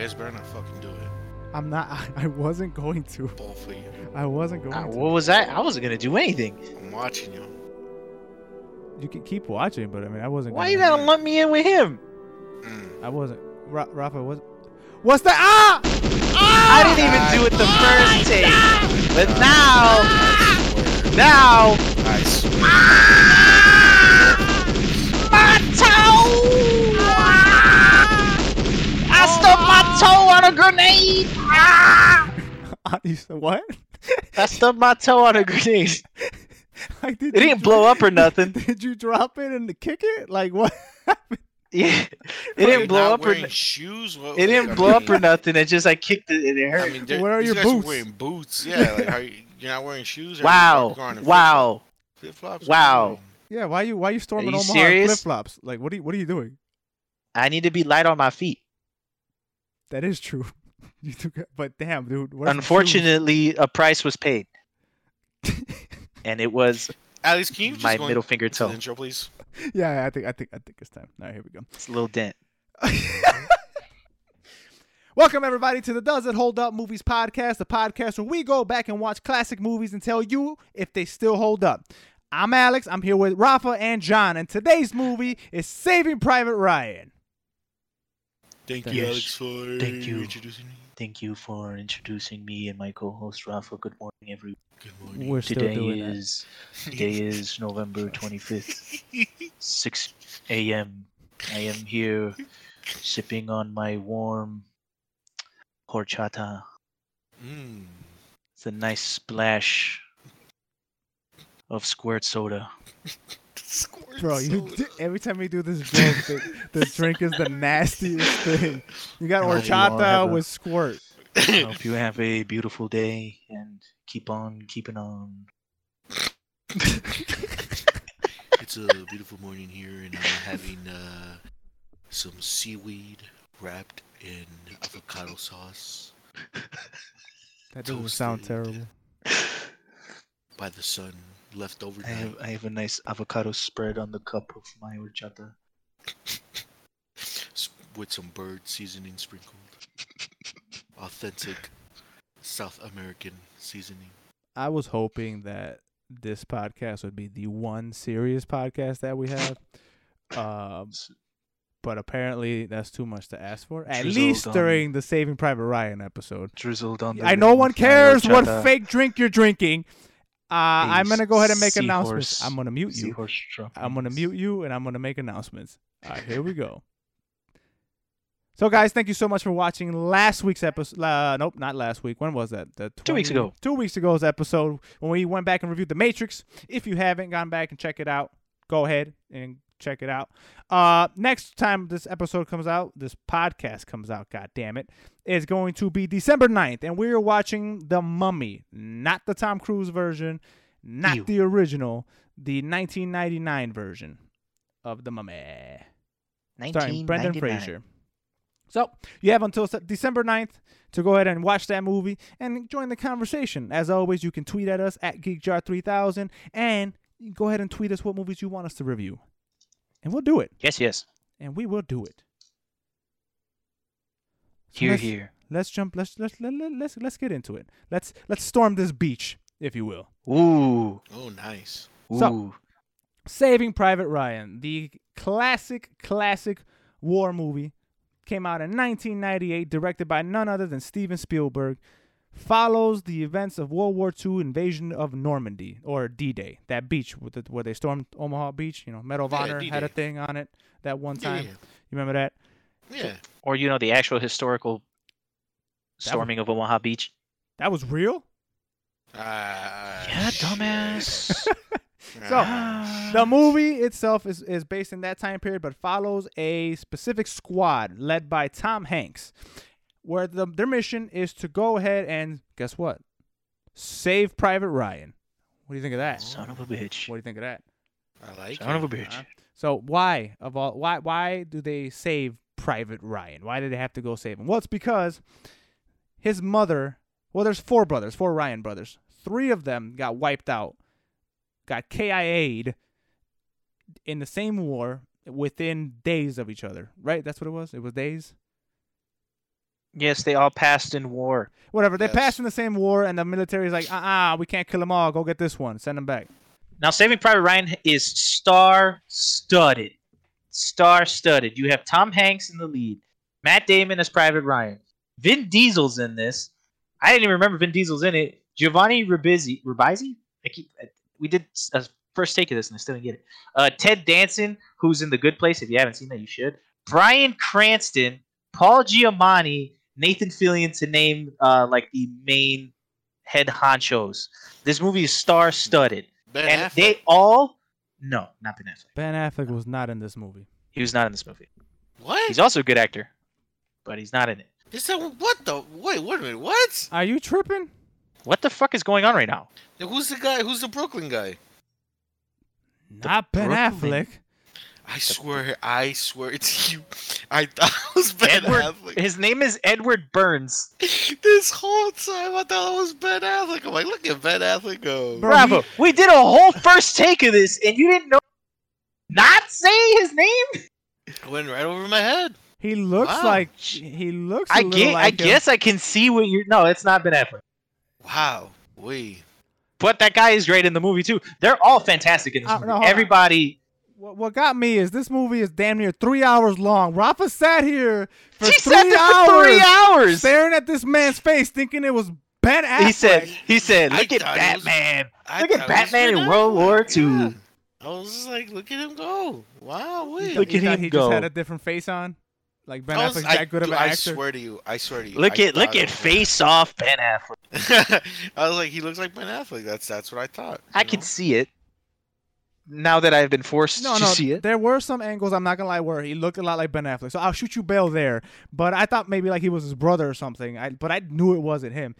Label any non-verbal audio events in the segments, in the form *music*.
You guys better not fucking do it. I'm not. I, *laughs* I wasn't going to. Both of you. I wasn't going Ah, to. what was that? I wasn't gonna do anything. I'm watching you. You can keep watching, but I mean, I wasn't. Why gonna, you gotta lump me in with him? Mm. I wasn't. Ra- Rafa was. What's that? Ah! I didn't even do it the first take. But now, now, I swear. my toe! I stubbed my toe on a grenade. *laughs* you said what? *laughs* I stubbed my toe on a grenade. *laughs* like, did It didn't dro- blow up or nothing. Did you drop it and kick it? Like what? happened? Yeah, it didn't blow up or shoes. What, it didn't I blow up or nothing. It just I kicked it and it I hurt. mean, they're- Where are these your guys boots? wearing boots. Yeah, like are you, you're not wearing shoes. Or Wow, flip flops. Wow. Yeah. Why you Why you storming you Omaha flip flops? Like what are you What are you doing? I need to be light on my feet. That is true. *laughs* You took it, but damn, dude. where's? Unfortunately, a price was paid, *laughs* and it was Alex, can you just my go middle finger into the toe. intro, please? yeah, I think I think I think it's time. All right, here we go. It's a little dent. *laughs* Welcome everybody to the Does It Hold Up Movies podcast, the podcast where we go back and watch classic movies and tell you if they still hold up. I'm Alex. I'm here with Rafa and John, and today's movie is Saving Private Ryan. Thank Thank you, you. Alex, for Thank you. introducing me. Thank you for introducing me and my co-host Rafa. Good morning, everyone. Good morning. We're still Today doing that. is today is *laughs* November twenty fifth, *laughs* six a.m. I am here sipping on my warm horchata. Mm. It's a nice splash of squirt soda. *laughs* Squirt Bro, you soda. d- every time we do this joke, the, the drink is the nastiest thing. You got you wanna horchata a- with squirt. I hope you have a beautiful day and keep on keeping on. *laughs* It's a beautiful morning here, and I'm having uh, some seaweed wrapped in avocado sauce That doesn't sound terrible. by the sun, left over. I have I have a nice avocado spread on the cup of my horchata. with some bird seasoning sprinkled. *laughs* Authentic South American seasoning. I was hoping that this podcast would be the one serious podcast that we have. Um, but apparently that's too much to ask for. At Drizzled least during the Saving Private Ryan episode. Drizzled on the I know one cares what fake drink you're drinking. Uh, I'm gonna go ahead and make seahorse- announcements. I'm gonna mute you. I'm gonna mute you and I'm gonna make announcements. All right, here we go. *laughs* So, guys, thank you so much for watching last week's episode. Uh, nope, not last week. When was that? The Two weeks ago. Two weeks ago's episode when we went back and reviewed The Matrix. If you haven't gone back and check it out, go ahead and check it out. Uh, next time this episode comes out, this podcast comes out. God damn it, is going to be December 9th, and we're watching The Mummy, not the Tom Cruise version, not Ew. the original, the 1999 version of The Mummy starring Brendan Fraser. So you have until December 9th to go ahead and watch that movie and join the conversation. As always, you can tweet at us at GeekJar3000 and go ahead and tweet us what movies you want us to review. And we'll do it. Yes, yes. And we will do it. So Here, let's, here. Let's jump. Let's let's let, let, let's let's get into it. Let's let's storm this beach, if you will. Ooh, Oh, nice. ooh. So- Saving Private Ryan, the classic, classic war movie, came out in 1998, directed by none other than Steven Spielberg, follows the events of World War II invasion of Normandy, or D-Day, that beach with the, where they stormed Omaha Beach. You know, Medal of Yeah, Honor had a D-Day. thing on it that one Yeah, time. You remember that? yeah. yeah. or you know the actual historical That was- storming of Omaha Beach. That was real. Ah, Yeah, shit. dumbass. *laughs* So, Ah. The movie itself is, is based in that time period, but follows a specific squad led by Tom Hanks, where the, their mission is to go ahead and guess what? Save Private Ryan. What do you think of that? Son of a bitch. What do you think of that? I like Son of a it. bitch. Huh? So why of all why why do they save Private Ryan? Why did they have to go save him? Well, it's because his mother. Well, there's four brothers, four Ryan brothers. Three of them got wiped out, got KIA'd in the same war within days of each other. Right? That's what it was. It was days. Yes, they all passed in war. Whatever. They Yes. passed in the same war, and the military is like, uh, uh we can't kill them all. Go get this one. Send them back. Now, Saving Private Ryan is star-studded. Star-studded. You have Tom Hanks in the lead, Matt Damon as Private Ryan, Vin Diesel's in this. I didn't even remember Vin Diesel's in it. Giovanni Ribisi. Ribisi? I keep. I- We did s- a first take of this and I still didn't get it. Uh, Ted Danson, who's in The Good Place. If you haven't seen that, you should. Bryan Cranston, Paul Giamatti, Nathan Fillion to name uh, like the main head honchos. This movie is star-studded and Affleck. they all no, not Ben Affleck. Ben Affleck was not in this movie. He was not in this movie. what? He's also a good actor, but he's not in it. Is that what the? Wait, wait a minute. What? Are you tripping? What the fuck is going on right now? Who's the guy? Who's the Brooklyn guy? Not Ben Brooklyn. Affleck. I swear, I swear it's *laughs* you. I thought it was Ben Edward. Affleck. His name is Edward Burns. This whole time I thought it was Ben Affleck. I'm like, look at Ben Affleck go. Bro, Bravo. We did a whole first take of this, and you didn't know. Not say his name. It went right over my head. He looks Wow. like he looks. a I little get. I him. guess I can see what you're. No, it's not Ben Affleck. Wow. We. But that guy is great in the movie too. They're all fantastic in this Uh, movie. no, hold on. Everybody. What, what got me is this movie is damn near three hours long. Rafa sat here for He three sat there hours, for three hours. staring at this man's face, thinking it was Ben Affleck. He said. He said, I "Look at thought it was- Batman." Look at thought it was Batman in World War Affleck. II. Yeah. I was just like, look at him go. Wow. Wait. Look at thought him he go. just had a different face on. Like Ben I Affleck's I- that good of dude, an I actor. swear to you. I swear to you. Look I at look at face off Ben Affleck. *laughs* I was like, he looks like Ben Affleck. That's that's what I thought. I you can see it. Now that I've been forced No, to no. see it. There were some angles. I'm not gonna lie, where he looked a lot like Ben Affleck. So I'll shoot you bail there. But I thought maybe like he was his brother or something. I but I knew it wasn't him.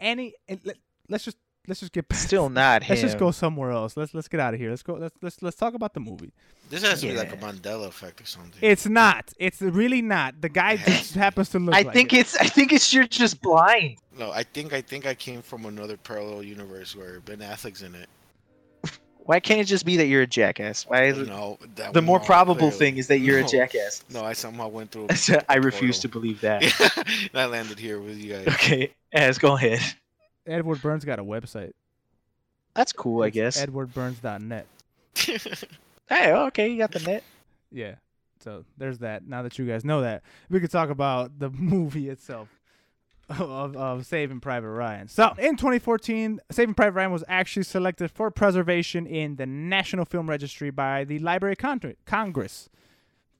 Any and let, let's just let's just get past- Still not him. *laughs* Let's just go somewhere else. Let's let's get out of here. Let's go. Let's let's let's talk about the movie. This has to be like a Mandela effect or something. It's not. It's really not. The guy just happens to look. I like think it. it's I think it's you're just blind. no, I think I think I came from another parallel universe where Ben Affleck's in it. Why can't it just be that you're a jackass? Why is it, No, that the more probable clearly. thing is that you're *laughs* No. a jackass. No, I somehow went through. *laughs* I refuse to believe that. *laughs* I landed here with you guys. Okay, as go ahead. Edward Burns got a website. That's cool, I guess. EdwardBurns.net. Hey, oh, okay, you got the net. Yeah. So there's that. Now that you guys know that, we could talk about the movie itself of, of Saving Private Ryan. So in 2014, Saving Private Ryan was actually selected for preservation in the National Film Registry by the Library of Con- Congress.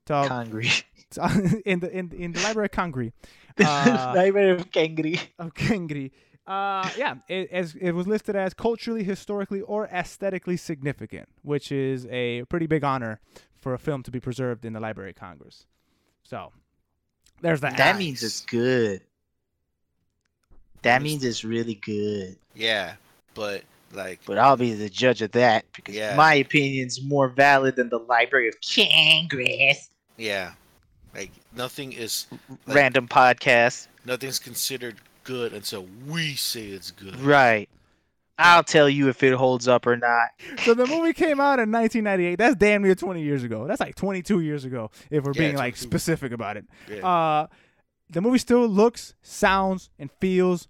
So Congry. *laughs* in the in, in the Library of Congress. *laughs* Uh, Nightmare of Kangri. of Kangri. Uh, yeah, it, as it was listed as culturally, historically, or aesthetically significant, which is a pretty big honor for a film to be preserved in the Library of Congress. So, there's that. That means it's good. That means it's really good. yeah, but like, But I'll be the judge of that because Yeah. my opinion's more valid than the Library of Congress. yeah, like nothing is Like- Random podcast. nothing's considered good until we say it's good. Right. I'll tell you if it holds up or not. so the movie came out in 1998. That's damn near 20 years ago. That's like 22 years ago, if we're Yeah, being like specific about it. Yeah. Uh, the movie still looks, sounds, and feels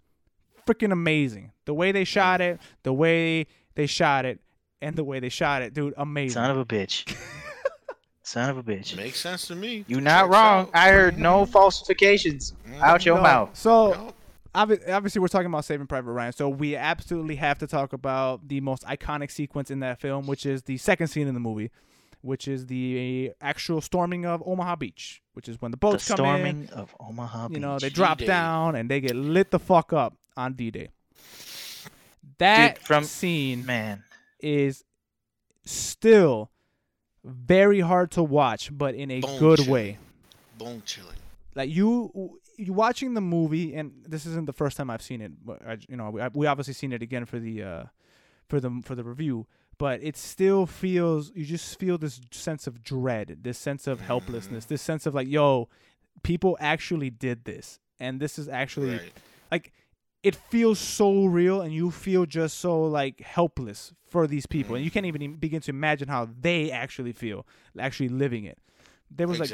freaking amazing. The way they shot it, the way they shot it, and the way they shot it, dude, amazing. Son of a bitch. *laughs* Son of a bitch. Makes sense to me. You're not Checks wrong. out. I heard no falsifications Mhm. out your No. mouth. So No. obviously, we're talking about Saving Private Ryan. So we absolutely have to talk about the most iconic sequence in that film, which is the second scene in the movie, which is the actual storming of Omaha Beach, which is when the The boats come in. storming of Omaha Beach. You know, they drop D-Day. down and they get lit the fuck up on D-Day. That Dude, from- scene Man. is still very hard to watch, but in a Bone good chilling. way. Bone chilling. Like you, you watching the movie, and this isn't the first time I've seen it. But I, you know, we, we obviously seen it again for the, uh, for the for the review. But it still feels you just feel this sense of dread, this sense of helplessness, this sense of like, yo, people actually did this, and this is actually Right. like it feels so real and you feel just so like helpless for these people and you can't even begin to imagine how they actually feel actually living it there was like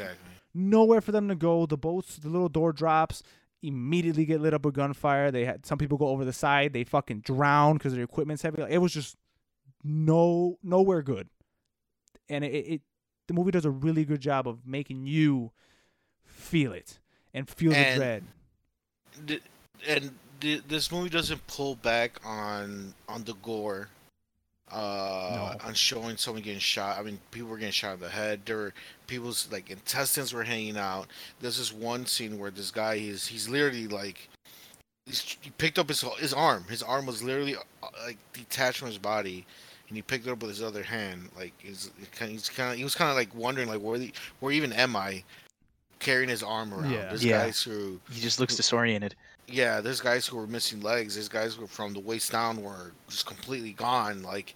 nowhere for them to go the boats the little door drops immediately get lit up with gunfire. They had some people go over the side. They fucking drown because their equipment's heavy. Like, it was just no nowhere good. And it, it the movie does a really good job of making you feel it and feel the dread. And th- this movie doesn't pull back on on the gore uh No. on showing someone getting shot i mean people were getting shot in the head there were people's like intestines were hanging out there's this one scene where this guy he's he's literally like he's, he picked up his his arm his arm was literally uh, like detached from his body and he picked it up with his other hand like he's kind he's kind of he was kind of like wondering like where the, where even am i carrying his arm around Yeah. there's Yeah. guys who He just looks disoriented. Yeah, there's guys who were missing legs. There's guys who were from the waist down were just completely gone. Like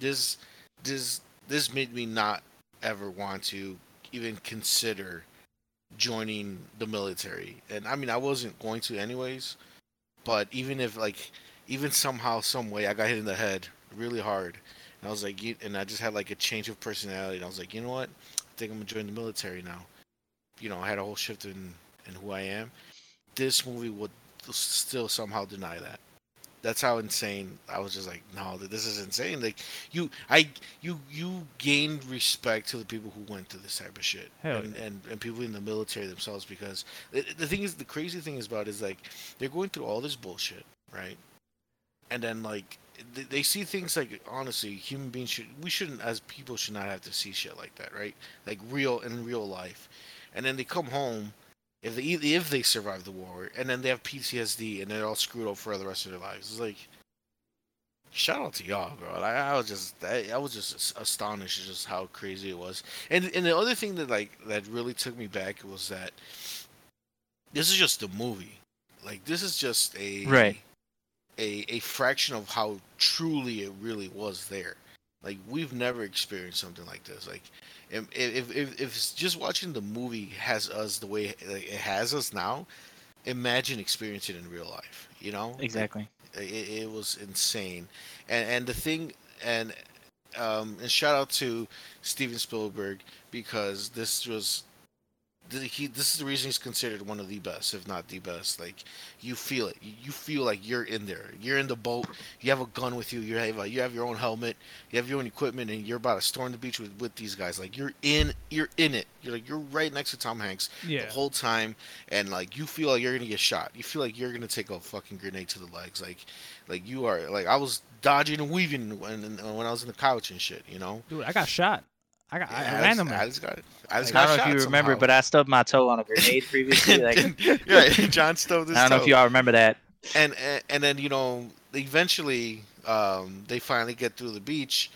this, this, this made me not ever want to even consider joining the military. And I mean, I wasn't going to anyways. But even if like, even somehow, some way, I got hit in the head really hard, and I was like, and I just had like a change of personality. And I was like, you know what? I think I'm gonna join the military now. You know, I had a whole shift in in who I am. This movie would still somehow deny that. That's how insane I was. Just like, no, this is insane. Like you, I, you, you gained respect to the people who went through this type of shit, Hell and, yeah. and and people in the military themselves. Because the, the thing is, the crazy thing is about it is like they're going through all this bullshit, right? And then like they, they see things like honestly, human beings should we shouldn't as people should not have to see shit like that, right? Like real in real life, and then they come home if they if they survive the war, and then they have PTSD and they're all screwed up for the rest of their lives. It's like, shout out to y'all, bro. I, I was just I, I was just astonished at just how crazy it was. And and the other thing that like that really took me back was that this is just a movie. Like this is just a Right. a a fraction of how truly it really was there. Like we've never experienced something like this. Like if if if, if just watching the movie has us the way it has us now, imagine experiencing it in real life. You know, Exactly. it, it was insane and and the thing and um and shout out to steven spielberg because this was he this is the reason he's considered one of the best if not the best. Like you feel it. You- feel like you're in there. You're in the boat. You have a gun with you. You have a, you have your own helmet. You have your own equipment and you're about to storm the beach with, with these guys. Like you're in you're in it. You're like you're right next to tom hanks Yeah. the whole time and like you feel like you're gonna get shot. You feel like you're gonna take a fucking grenade to the legs. Like like you are like i was dodging and weaving when when i was in the couch and shit you know? Dude, I got shot. I got Yeah, I, I just- randomly. I just got I just I don't know if shot you remember, somehow. but I stubbed my toe on a grenade previously. Like, *laughs* yeah, *laughs* John stubbed his I don't know if you all remember that. and, and and then you know eventually um they finally get through the beach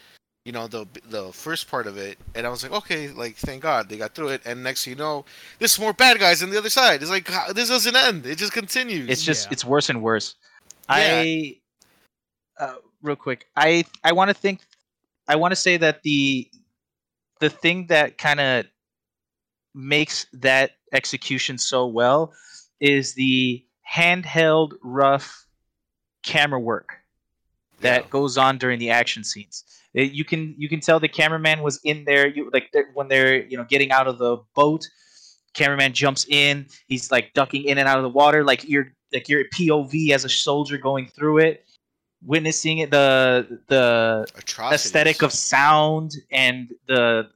you know the the first part of it and i was like okay like thank god they got through it and next you know there's more bad guys on the other side it's like how- this doesn't end it just continues It's just Yeah. it's worse and worse. Yeah. I uh, real quick. I I want to think. I want to say that the the thing that kind of makes that execution so well is the handheld rough camera work that Yeah. goes on during the action scenes. It- you can you can tell the cameraman was in there. You like they're- when they're you know getting out of the boat, cameraman jumps in. He's like ducking in and out of the water, like you're like your POV as a soldier going through it, witnessing it. The the Atrocities. aesthetic of sound and the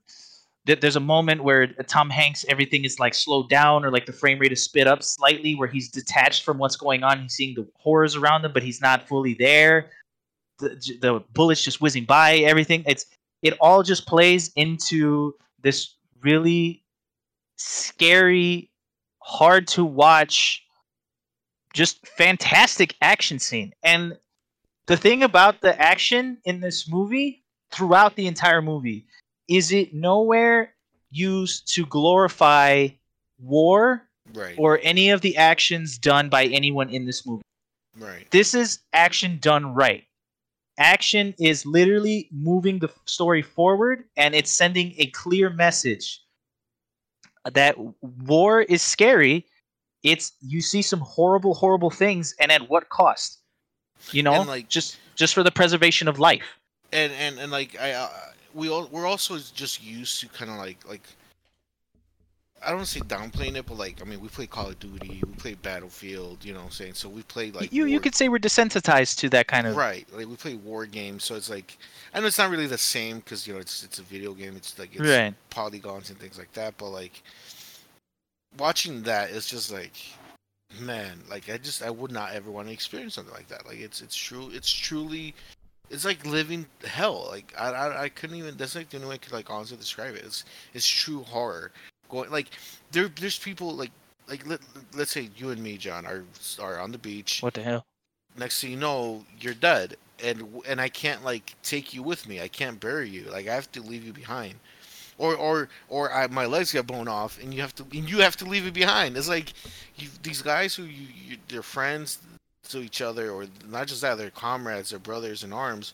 th- there's a moment where Tom Hanks everything is like slowed down or like the frame rate is sped up slightly where he's detached from what's going on he's seeing the horrors around him but he's not fully there the, the bullets just whizzing by everything it's it all just plays into this really scary hard to watch just fantastic action scene and the thing about the action in this movie throughout the entire movie is it nowhere used to glorify war right or any of the actions done by anyone in this movie. right This is action done right. Action is literally moving the story forward and it's sending a clear message that war is scary. It's you see some horrible horrible things and at what cost? You know, And, like- just just for the preservation of life. and and and like I, uh, we all we're also just used to kind of like like I don't say downplaying it, but like I mean, we play Call of Duty, we play Battlefield. You know what I'm saying? So we play like you you could say we're desensitized to that kind of. right. Like we play war games, so it's like I know it's not really the same because you know it's it's a video game. It's like it's Right. polygons and things like that. But like watching that, it's just like man, like I just I would not ever want to experience something like that. Like it's it's true. It's truly. It's like living hell. Like I, I, I couldn't even. That's like the only way I could like honestly describe it. It's it's true horror. Going like there there's people like like let, let's say you and me, John, are are on the beach. What the hell? Next thing you know, you're dead, and and I can't like take you with me. I can't bury you. Like I have to leave you behind, or or or I, my legs get blown off, and you have to and you have to leave it behind. It's like you, these guys who you, you they're friends to each other, or not just that, they're comrades, they're brothers in arms,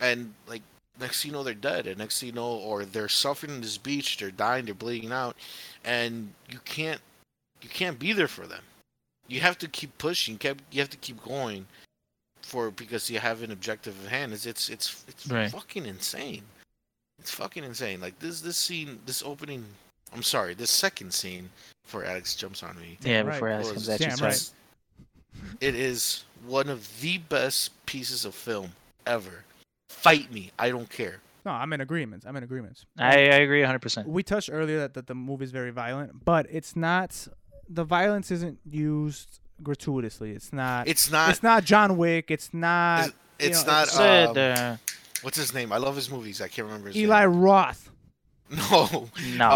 and like next thing you know they're dead, and next thing you know, or they're suffering on this beach, they're dying, they're bleeding out, and you can't you can't be there for them. You have to keep pushing. Kept you have to keep going for because you have an objective at hand. It's it's it's, it's Right. fucking insane. It's fucking insane. Like this this scene, this opening. I'm sorry, this second scene for Alex jumps on me. Yeah, right. before Alex was- comes at you. Damn right. It is one of the best pieces of film ever. Fight me, I don't care. No, I'm in agreement. I'm in agreement. I, I agree 100%. we touched earlier that, that the movie is very violent, but it's not. The violence isn't used gratuitously. It's not. It's not. it's not John Wick. It's not. It's, it's you know, not. it's- Said, um, uh, what's his name? I love his movies. I can't remember his Eli name. Eli Roth. *laughs* No. no.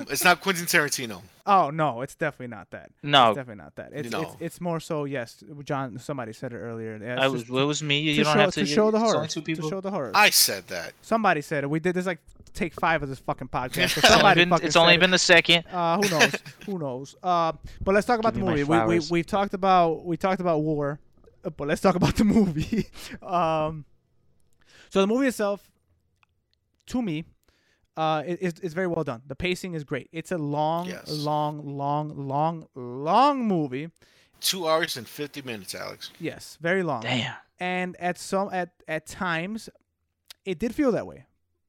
Um, it's not Quentin Tarantino. Oh no, it's definitely not that. no. It's definitely not that. It's, No. it's it's more so. Yes, John. Somebody said it earlier. Yeah, it's I was, just it was me. You don't show, have to. to show the it's horror. two people. To show the horror. I said that. Somebody said it. We did this like take five of this fucking podcast. *laughs* So It's only been, fucking it's only said been the second. Uh, who knows? *laughs* who knows? Uh, but let's talk about Give the movie. We we we've talked about we talked about war, uh, but let's talk about the movie. um, so the movie itself, to me, uh, it, it's, it's very well done. The pacing is great. It's a long, Yes. long, long, long, long movie. Two hours and fifty minutes, Alex. Yes, very long. Damn. and at some at at times it did feel that way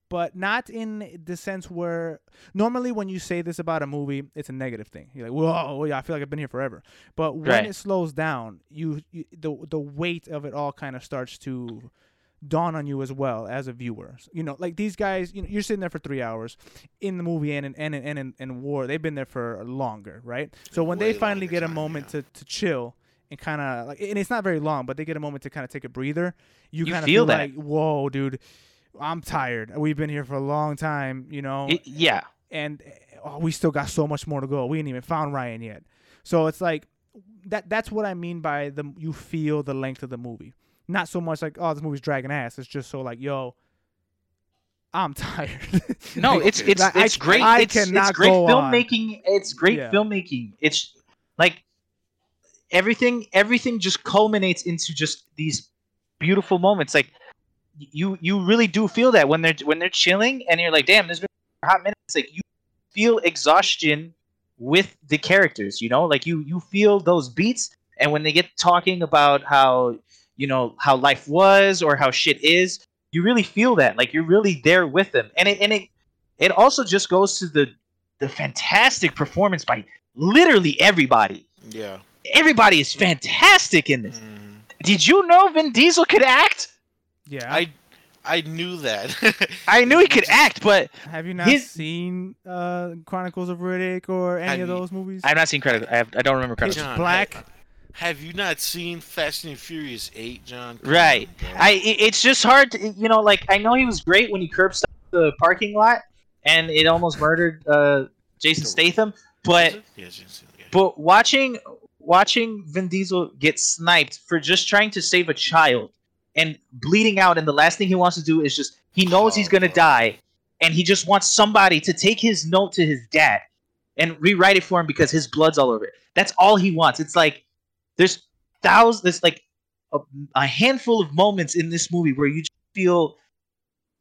but not in the sense where normally when you say this about a movie it's a negative thing you're like whoa yeah i feel like i've been here forever but when Right. it slows down you, you the the weight of it all kind of starts to dawn on you as well as a viewer. You know like these guys you know you're sitting there for three hours in the movie and in and in, and in, and war. They've been there for longer right? So when they finally get a time, moment yeah. to, to chill and kind of like and it's not very long but they get a moment to kind of take a breather you, You kind of feel feel that. like whoa dude i'm tired. We've been here for a long time you know? It- yeah. and eh, oh, we still got so much more to go. We ain't even found ryan yet. So it's like that that's what i mean by the you feel the length of the movie not so much like oh this movie's dragging ass it's just so like yo i'm *laughs* tired No, Like, it's it's I- I- it's great. I it's, it's cannot great go on. filmmaking. It's great Yeah. filmmaking. It's like everything. Everything just culminates into just these beautiful moments. Like you, you really do feel that when they're when they're chilling, and you're like, damn, there's been a hot minute. It's like you feel exhaustion with the characters. You know, like you you feel those beats, and when they get talking about how you know how life was or how shit is, you really feel that. Like you're really there with them, and it and it it also just goes to the the fantastic performance by literally everybody. Yeah. Everybody is fantastic in this. Mhm. Did you know Vin Diesel could act? yeah I I knew that. *laughs* I knew he could act, but have you not his- seen uh chronicles of riddick or any Have of those movies I've not seen Riddick. I, have, I don't remember Pitch credit. John, black ha- Have you not seen Fast and Furious Eight, John? Come Right. on. I it's just hard to you know like I know he was great when he curb stomped the parking lot and it almost murdered uh, Jason Statham, but. But watching watching Vin Diesel get sniped for just trying to save a child and bleeding out, and the last thing he wants to do is just he knows he's gonna die, and he just wants somebody to take his note to his dad and rewrite it for him because his blood's all over it. That's all he wants. It's like there's thousands, there's like a, a handful of moments in this movie where you just feel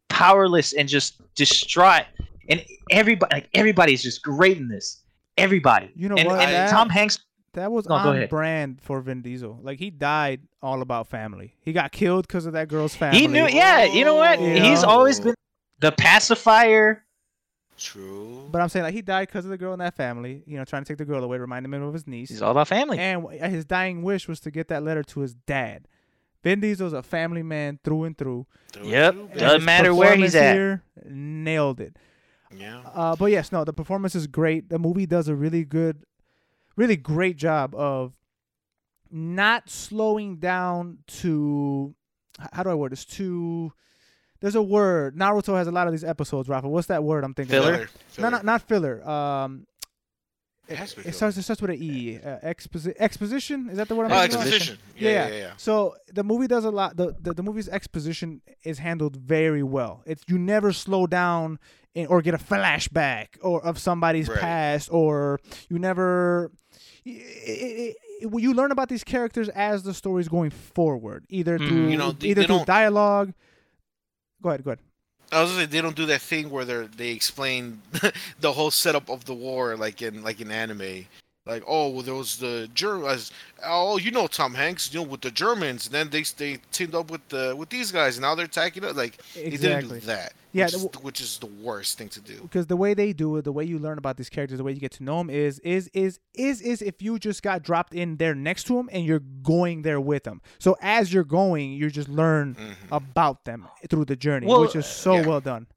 powerless and just distraught, and everybody like everybody's just great in this. Everybody. You know and, what? and That- Tom Hanks That was No, go on ahead. brand for Vin Diesel. Like he died all about family. He got killed because of that girl's family. He knew, yeah. You know what? You He's know? always been the pacifier True. But I'm saying like he died because of the girl in that family. You know, trying to take the girl away, reminding him of his niece. He's all about family. And his dying wish was to get that letter to his dad. Vin Diesel's a family man through and through. Through Yep. and through, Doesn't matter where he's at. Here, nailed it. Yeah. Uh, but yes, no, the performance is great. The movie does a really good, really great job of not slowing down to how do I word this? To there's a word. Naruto has a lot of these episodes. Rafa, what's that word I'm thinking? of? Filler? No, Filler. not not filler. Um, It has it filler. starts. It starts with an E. Uh, exposi- exposition. Is that the word I'm Oh, thinking of? exposition. Yeah, Yeah, yeah. yeah, yeah. So the movie does a lot. The, the the movie's exposition is handled very well. It's you never slow down in, or get a flashback or of somebody's Right. past, or you never. It, it, it, you learn about these characters as the story's going forward, either Mhm. through You know, they- either they through dialogue. Go ahead. Go ahead. I was say they don't do that thing where they they explain *laughs* the whole setup of the war like in like in anime. Like oh well there was the Germans oh you know Tom Hanks you know with the Germans and then they they teamed up with the with these guys and now they're attacking us like they didn't Exactly. do that Yeah, which, the is, which is the worst thing to do because the way they do it, the way you learn about these characters, the way you get to know them is is is is is if you just got dropped in there next to them and you're going there with them. So as you're going, you just learn Mhm. about them through the journey, Well, which is so yeah. well done.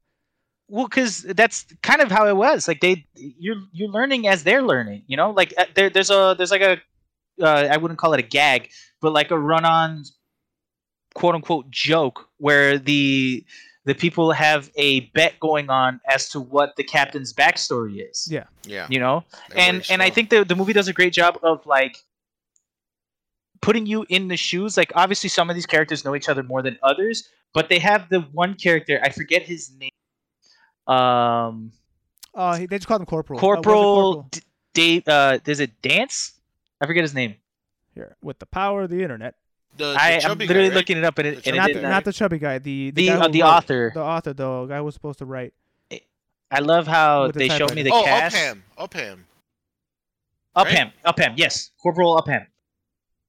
Well, because that's kind of how it was. Like they, you're you're learning as they're learning. You know, like uh, there, there's a there's like a, uh, I wouldn't call it a gag, but like a run-on, quote unquote joke where the the people have a bet going on as to what the captain's backstory is. Yeah. yeah You know, they're and very and I think the the movie does a great job of like putting you in the shoes. Like obviously, some of these characters know each other more than others, but they have the one character I forget his name. Um, Uh, they just called him Corporal. Uh, Corporal D- Dave. Uh, is it Dance? I forget his name. Here, with the power of the internet. the, the I, I'm literally guy, right? looking it up, and The it, and chubby it Not the, not the chubby guy. The the, the guy uh, the wrote- author. The author, the guy was supposed to write. I love how With the they showed me the oh cast. Upham Upham Upham, Upham, yes, Corporal Upham,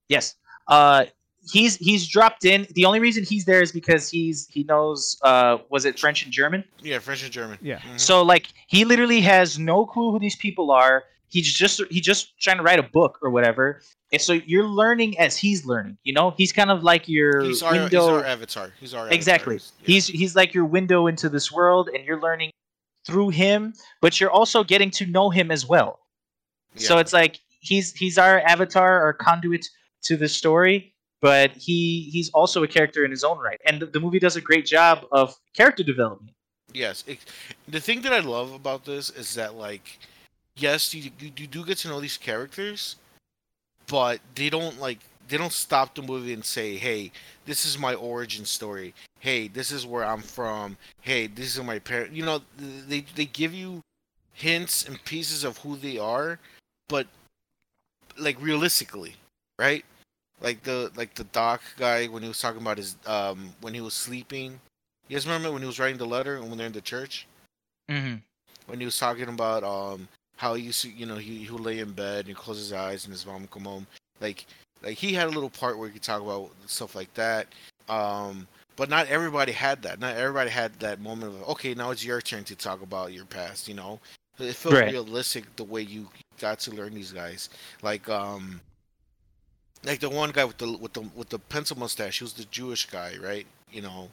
yes. Uh, he's he's dropped in. The only reason he's there is because he's he knows. Uh, was it French and German? yeah French and German Yeah. Mhm. So like he literally has no clue who these people are. He's just he's just trying to write a book or whatever. And so you're learning as he's learning. You know, he's kind of like your he's our, he's our avatar he's our exactly. avatar. Yeah. He's he's like your window into this world, and you're learning through him. But you're also getting to know him as well. So it's like he's he's our avatar or conduit to the story, but he he's also a character in his own right. And the, the movie does a great job of character development. Yes, it, the thing that I love about this is that like, yes, you, you you do get to know these characters, but they don't like they don't stop the movie and say, "Hey, this is my origin story. Hey, this is where I'm from. Hey, this is my parent." You know, they they give you hints and pieces of who they are, but like realistically, right? Like the like the doc guy when he was talking about his um when he was sleeping. You guys remember when he was writing the letter and when they're in the church? Mm-hmm. When he was talking about um how he used to, you know, he, he would lay in bed and close his eyes and his mom would come home. Like like he had a little part where he could talk about stuff like that. Um but not everybody had that. Not everybody had that moment of okay, now it's your turn to talk about your past, you know. It felt Right. realistic the way you got to learn these guys. Like um like the one guy with the with the with the pencil mustache, he was the Jewish guy, right? You know,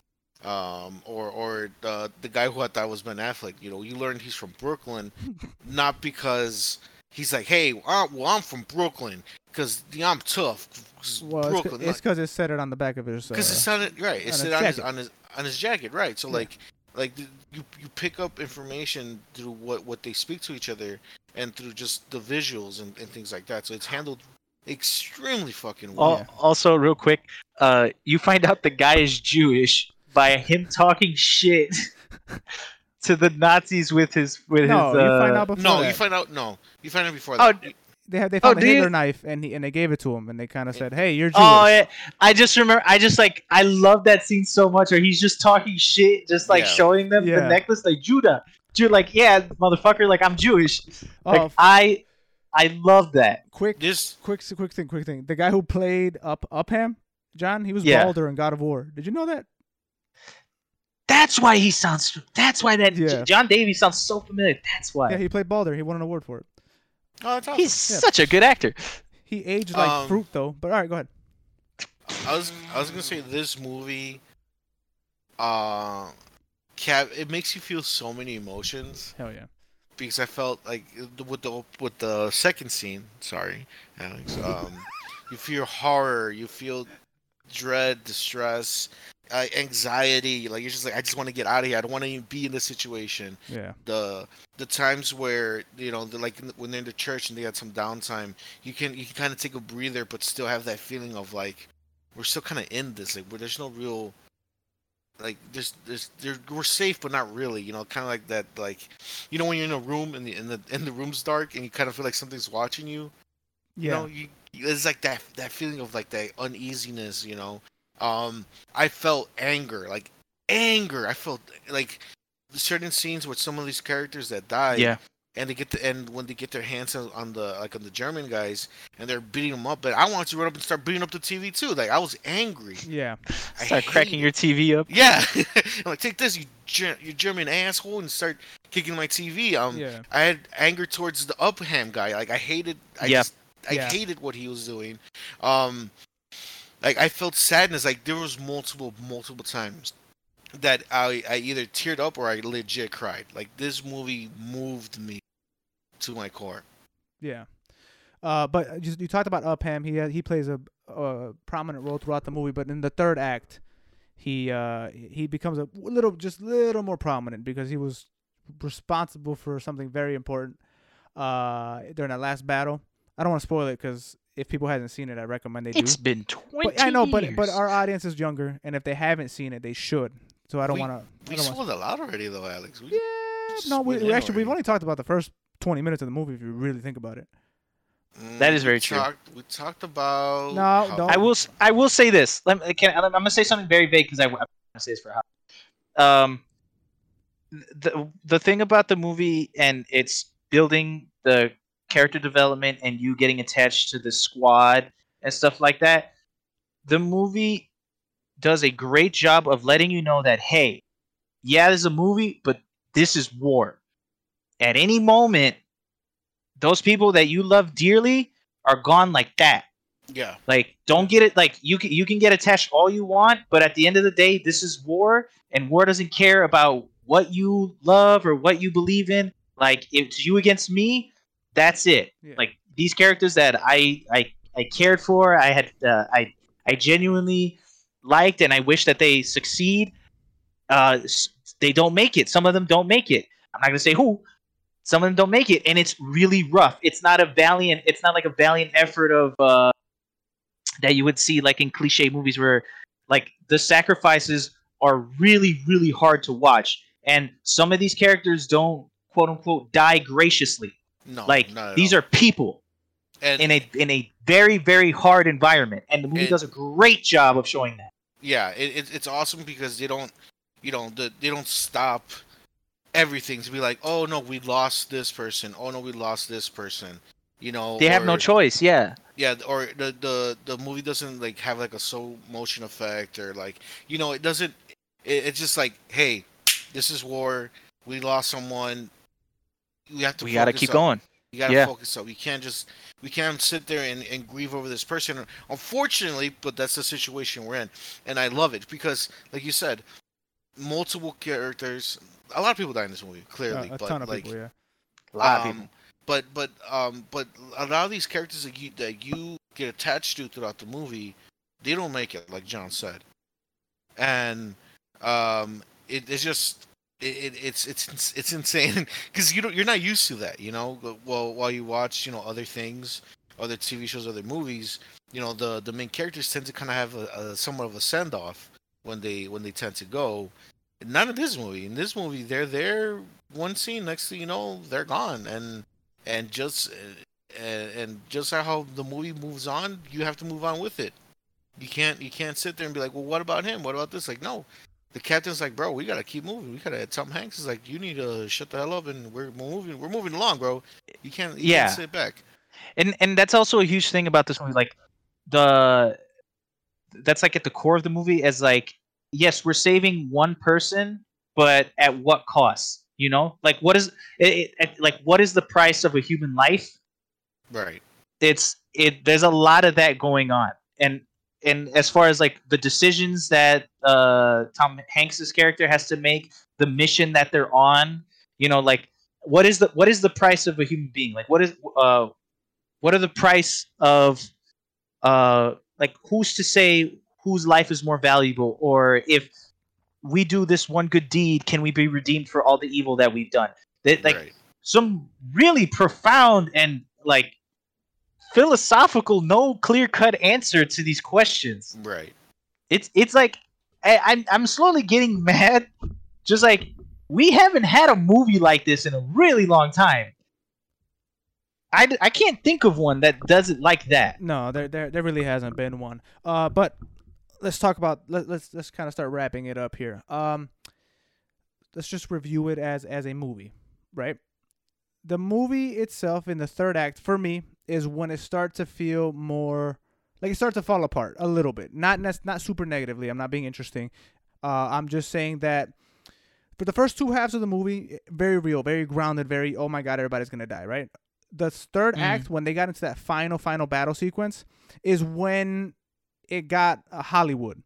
um, or or the the guy who I thought was Ben Affleck. You know, you learned he's from Brooklyn, *laughs* not because he's like, hey, I'm, well, I'm from Brooklyn because yeah, I'm tough. Well, Brooklyn, it's because it said it on the back of his. Uh, because it's on it, right. on It's his on his, jacket. on his on his jacket, right? So Yeah. like like you you pick up information through what what they speak to each other and through just the visuals and, and things like that. So it's handled extremely fucking well. Al- Also, real quick, uh, you find out the guy is Jewish by him talking shit *laughs* to the Nazis with his with no, his. you uh, find out before No, that. you find out. No, you find out before Oh, that. they have they Oh, found a do you- knife and he and they gave it to him and they kind of said, "Hey, you're Jewish." Oh, yeah. I just remember. I just like. I love that scene so much. Where he's just talking shit, just like Yeah. showing them Yeah. the necklace, like Judah. You're like, yeah, motherfucker. Like I'm Jewish. Like Oh, I, I love that. quick, This quick, quick thing, quick thing. The guy who played up Upham, John, he was Yeah. Baldur in God of War. Did you know that? That's why he sounds. That's why that Yeah. John Davies sounds so familiar. That's why Yeah, he played Baldur. He won an award for it. Oh, that's awesome. he's Yeah. such a good actor. He aged like Um, fruit though. But all right, go ahead. I was I was gonna say this movie, uh, cap it makes you feel so many emotions Hell yeah. Because I felt like with the with the second scene. Sorry, Alex. Um, you feel horror, you feel dread, distress, uh, anxiety. Like you're just like I just want to get out of here. I don't want to even be in this situation. Yeah. the the times where you know like when they're in the church and they got some downtime you can you can kind of take a breather but still have that feeling of like we're still kind of in this like where there's no real like there's there's there, we're safe but not really you know kind of like that like you know when you're in a room and the in the and the room's dark and you kind of feel like something's watching you yeah. you know you it's like that that feeling of like that uneasiness you know um i felt anger like anger i felt like certain scenes with some of these characters that die Yeah. And they get the and when they get their hands on, on the like on the german guys and they're beating them up but i wanted to run up and start beating up the tv too like i was angry Yeah. I Start cracking hated- your TV up. yeah *laughs* I'm like take this you Ger- you german asshole and start kicking my tv um Yeah. I had anger towards the Upham guy. Like I hated, I Yeah. just, I Yeah. hated what he was doing. Um, like I felt sadness. Like there was multiple, multiple times that I, I either teared up or I legit cried. Like this movie moved me to my core. Yeah. Uh, but just, you talked about Upham. He uh, he plays a, a prominent role throughout the movie, but in the third act, he uh he becomes a little just a little more prominent because he was responsible for something very important uh during that last battle. I don't want to spoil it because if people hasn't seen it, I recommend they do. It's been twenty. But I know, but but our audience is younger, and if they haven't seen it, they should. So I don't We- want to. We I don't wanna, sold a lot already, though, Alex. We, yeah, just no, we, went we in actually we've already. only talked about the first twenty minutes of the movie if you really think about it. Mm, That is we very true. Talked, we talked about. No, how- don't. I will. s- I will say this. Let me, can, I'm going to say something very vague because I, I want to say this for how. Um, the the thing about the movie and it's building the character development and you getting attached to the squad and stuff like that. The movie does a great job of letting you know that hey, yeah, there's a movie, but this is war. At any moment, those people that you love dearly are gone like that. Yeah. Like, don't get it. Like, you can you can get attached all you want, but at the end of the day, this is war, and war doesn't care about what you love or what you believe in. Like, if it's you against me, that's it. Yeah. Like these characters that I I I cared for, I had uh, I I genuinely liked, and I wish that they succeed. Uh, s- they don't make it. Some of them don't make it. I'm not gonna say who. Some of them don't make it, and it's really rough. It's not a valiant. It's not like a valiant effort of uh, that you would see like in cliche movies where like the sacrifices are really really hard to watch, and some of these characters don't quote unquote die graciously. No. Like these all. are people and, in a in a very very hard environment, and the movie And- does a great job of showing that. yeah it, it, it's awesome because they don't you know the, they don't stop everything to be like oh no we lost this person oh no we lost this person you know They have no choice. Yeah. yeah or the, the the movie doesn't like have like a slow motion effect or like you know it doesn't it, it's just like hey this is war we lost someone we have to We gotta keep up. going. You gotta Yeah. focus up. We can't just we can't sit there and, and grieve over this person. Unfortunately, but that's the situation we're in, and I love it because, like you said, multiple characters. A lot of people die in this movie, Uh, clearly, a but ton of like, people, yeah. A lot of um, people. But but um but a lot of these characters that you that you get attached to throughout the movie, they don't make it, like John said, and um it, it's just it, it it's it's it's insane *laughs* because you don't you're not used to that you know well while you watch you know other things other tv shows other movies you know the the main characters tend to kind of have a, a somewhat of a send off when they when they tend to go not in this movie in this movie they're there one scene next thing you know they're gone and and just and, and just how the movie moves on you have to move on with it you can't you can't sit there and be like well what about him what about this like no the captain's like, bro, we gotta keep moving. We gotta. Tom Hanks is like, you need to shut the hell up, and we're moving. We're moving along, bro. You can't. You Yeah. Can't sit back. and and that's also a huge thing about this movie like the that's like at the core of the movie is like yes, we're saving one person, but at what cost? You know, like what is it, it, like what is the price of a human life? Right. It's it. There's a lot of that going on, and and as far as like the decisions that uh Tom Hanks's character has to make, the mission that they're on, you know, like what is the what is the price of a human being? Like what is uh what are the price of uh like who's to say whose life is more valuable or if we do this one good deed can we be redeemed for all the evil that we've done that like right. some really profound and like philosophical no clear cut answer to these questions Right. it's it's like I, I'm I'm slowly getting *laughs* mad. Just like we haven't had a movie like this in a really long time. I, I can't think of one that does it like that. No, there there there really hasn't been one. Uh, but let's talk about let, let's let's kind of start wrapping it up here. Um, let's just review it as as a movie, right? The movie itself in the third act for me is when it starts to feel more like it starts to fall apart a little bit. Not nec- not super negatively. I'm not being interesting. Uh, I'm just saying that for the first two halves of the movie, very real, very grounded, very oh my god, everybody's gonna die, right? The third Mm. act, when they got into that final final battle sequence, is when it got uh, Hollywood.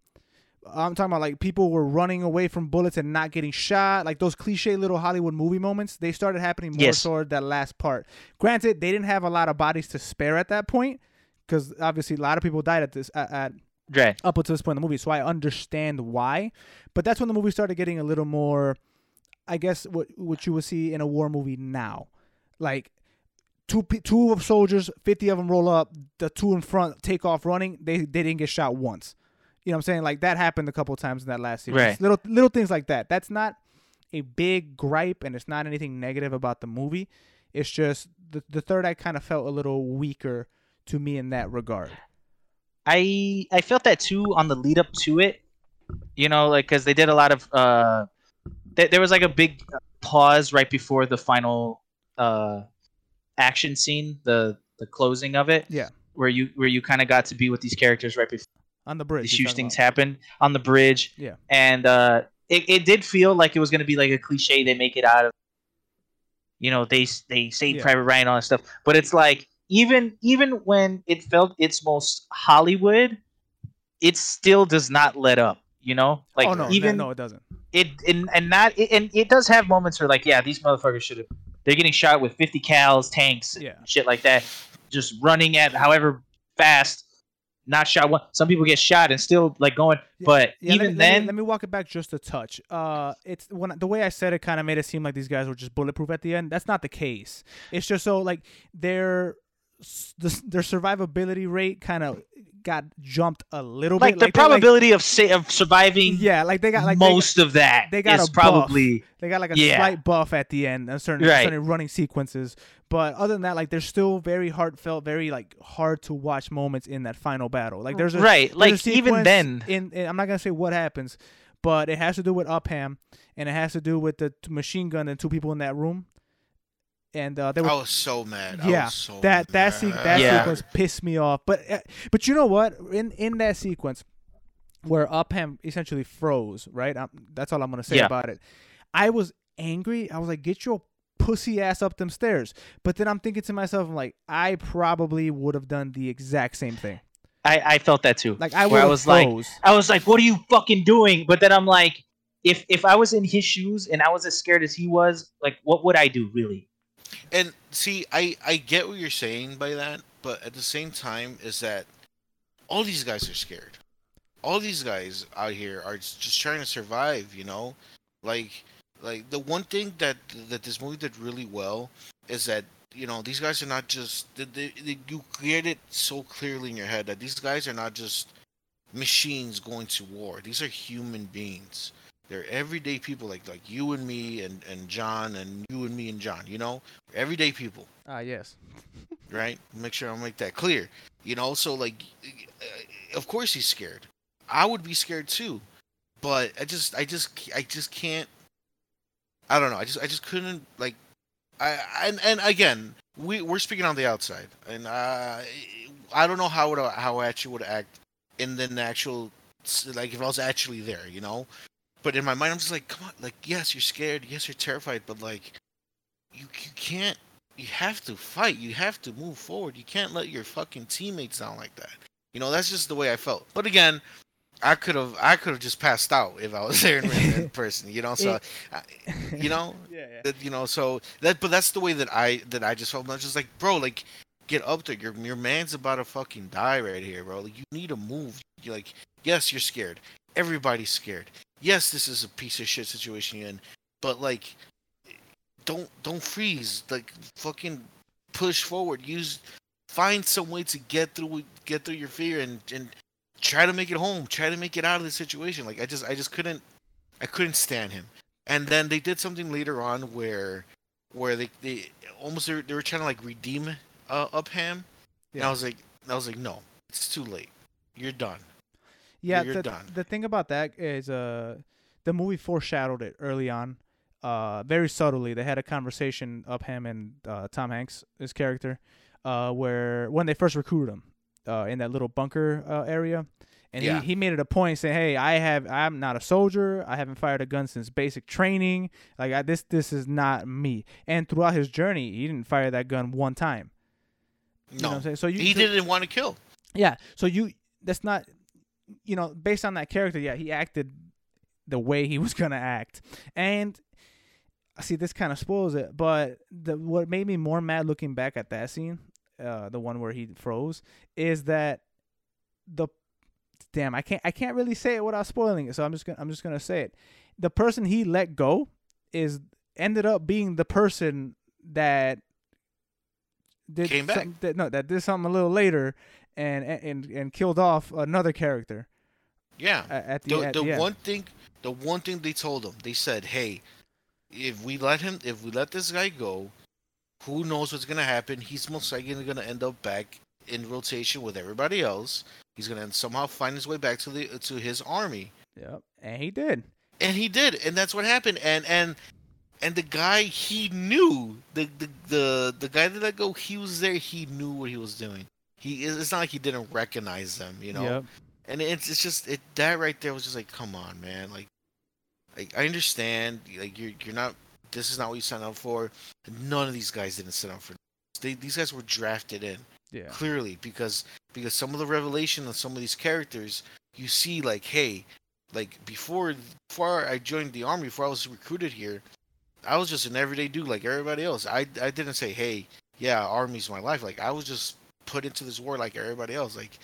I'm talking about like people were running away from bullets and not getting shot, like those cliche little Hollywood movie moments. They started happening more Yes. toward that last part. Granted, they didn't have a lot of bodies to spare at that point, because obviously a lot of people died at this at, at Right. up until this point in the movie, so I understand why. But that's when the movie started getting a little more, I guess, what what you would see in a war movie now, like two two of soldiers, fifty of them roll up, the two in front take off running. They they didn't get shot once. You know what I'm saying? Like that happened a couple times in that last series. Right. Little little things like that. That's not a big gripe, and it's not anything negative about the movie. It's just the the third act kind of felt a little weaker to me in that regard. I I felt that too on the lead up to it. You know, like because they did a lot of uh, th- there was like a big pause right before the final uh action scene, the the closing of it. Yeah. Where you where you kind of got to be with these characters right before On the bridge. these huge things about. happen on the bridge. Yeah. And uh, it, it did feel like it was going to be like a cliche. They make it out of, you know, they they say Yeah. Private Ryan and all that stuff. But it's like even even when it felt its most Hollywood, it still does not let up. You know, like oh no, even no, no, it doesn't. it and, and not it, and it does have moments where like yeah, these motherfuckers should have. They're getting shot with 50 cals, tanks, Yeah. shit like that, just running at however fast. Not shot one. Some people get shot and still like going. Yeah, But Yeah, let even let then, me, let me walk it back just a touch. Uh, it's when the way I said it kind of made it seem like these guys were just bulletproof at the end. That's not the case. It's just so like their s- the, their survivability rate kind of got jumped a little like bit. the Like, like- probability of sa- of surviving yeah, like they got like got- most of that they got is a buff. probably They got like a Yeah. slight buff at the end on certain, Right. certain running sequences. But other than that, like there's still very heartfelt, very like hard to watch moments in that final battle. Like there's a right. there's a Like even then, in, in I'm not gonna say what happens, but it has to do with Upham, and it has to do with the machine gun and two people in that room. And uh, they were I was so mad. I yeah, was so that that se- mad. that Yeah. sequence pissed me off. But uh, but you know what? In in that sequence where Upham essentially froze, right? Um that's all I'm gonna say Yeah. about it. I was angry. I was like, "Get your pussy ass up them stairs." But then I'm thinking to myself, I'm like, I probably would have done the exact same thing. I, I felt that too. Like I I have was like. I was like, "What are you fucking doing?" But then I'm like, if if I was in his shoes and I was as scared as he was, like, what would I do really? And see, I I get what you're saying by that, but at the same time, is that all these guys are scared. All these guys out here are just trying to survive. You know, like like the one thing that that this movie did really well is that you know these guys are not just they, they, you get it so clearly in your head that these guys are not just machines going to war. These are human beings. They're everyday people like like you and me and and John and you and me and John. You know, everyday people, Ah, yes. right? Make sure I make that clear. You know, so like, uh, of course he's scared. I would be scared too, but I just, I just, I just can't. I don't know. I just, I just couldn't like. I and and again, we we're speaking on the outside, and uh, I don't know how would how I actually would act in the actual like if I was actually there, you know. But in my mind, I'm just like, come on, like yes, you're scared, yes, you're terrified, but like, you you can't. You have to fight. You have to move forward. You can't let your fucking teammates down like that. You know, that's just the way I felt. But again, I could have I could have just passed out if I was there in, *laughs* person. You know, so I, you know, *laughs* Yeah, yeah. that you know so that but that's the way that i that i just felt i was just like bro like get up there your your man's about to fucking die right here bro like you need to move you're like yes you're scared everybody's scared yes this is a piece of shit situation you're in but like don't don't freeze like fucking push forward use find some way to get through get through your fear and and try to make it home try to make it out of the situation like i just i just couldn't i couldn't stand him and then they did something later on where where they, they almost they were, they were trying to like redeem uh, Upham. And Yeah. I was like I was like no, it's too late. You're done. Yeah, the, done. the thing about that is uh the movie foreshadowed it early on. Uh very subtly. They had a conversation of him and uh Tom Hanks, his character, uh where when they first recruited him, uh in that little bunker uh, area. And Yeah. he, he made it a point saying, "Hey, I have I'm not a soldier. I haven't fired a gun since basic training. Like I, this this is not me." And throughout his journey, he didn't fire that gun one time. You know No, what I'm saying? So you he so- didn't want to kill. yeah. So you that's not you know, based on that character, yeah, he acted the way he *laughs* was gonna act. And see this kind of spoils it, but the what made me more mad looking back at that scene, uh the one where he froze, is that the damn, I can't I can't really say it without spoiling it, so I'm just gonna I'm just gonna say it. The person he let go is ended up being the person that did Came back. that, no, that did something a little later and and and killed off another character Yeah. at the, The, at the the one thing the one thing they told him, they said, "Hey, if we let him if we let this guy go, who knows what's gonna happen? He's most likely gonna end up back in rotation with everybody else. He's gonna somehow find his way back to the to his army." Yep, and he did. and he did and that's what happened and and and the guy he knew the the the, the guy that let go he was there he knew what he was doing he it's not like he didn't recognize them you know? Yep. and it's it's just it that right there was just like come on man like like i understand like you're you're not this is not what you signed up for. None of these guys didn't sign up for they, these guys were drafted in Yeah. clearly because because some of the revelation of some of these characters you see like hey like before before I joined the army before I was recruited here I was just an everyday dude like everybody else. I I didn't say hey yeah army's my life. Like I was just put into this war like everybody else like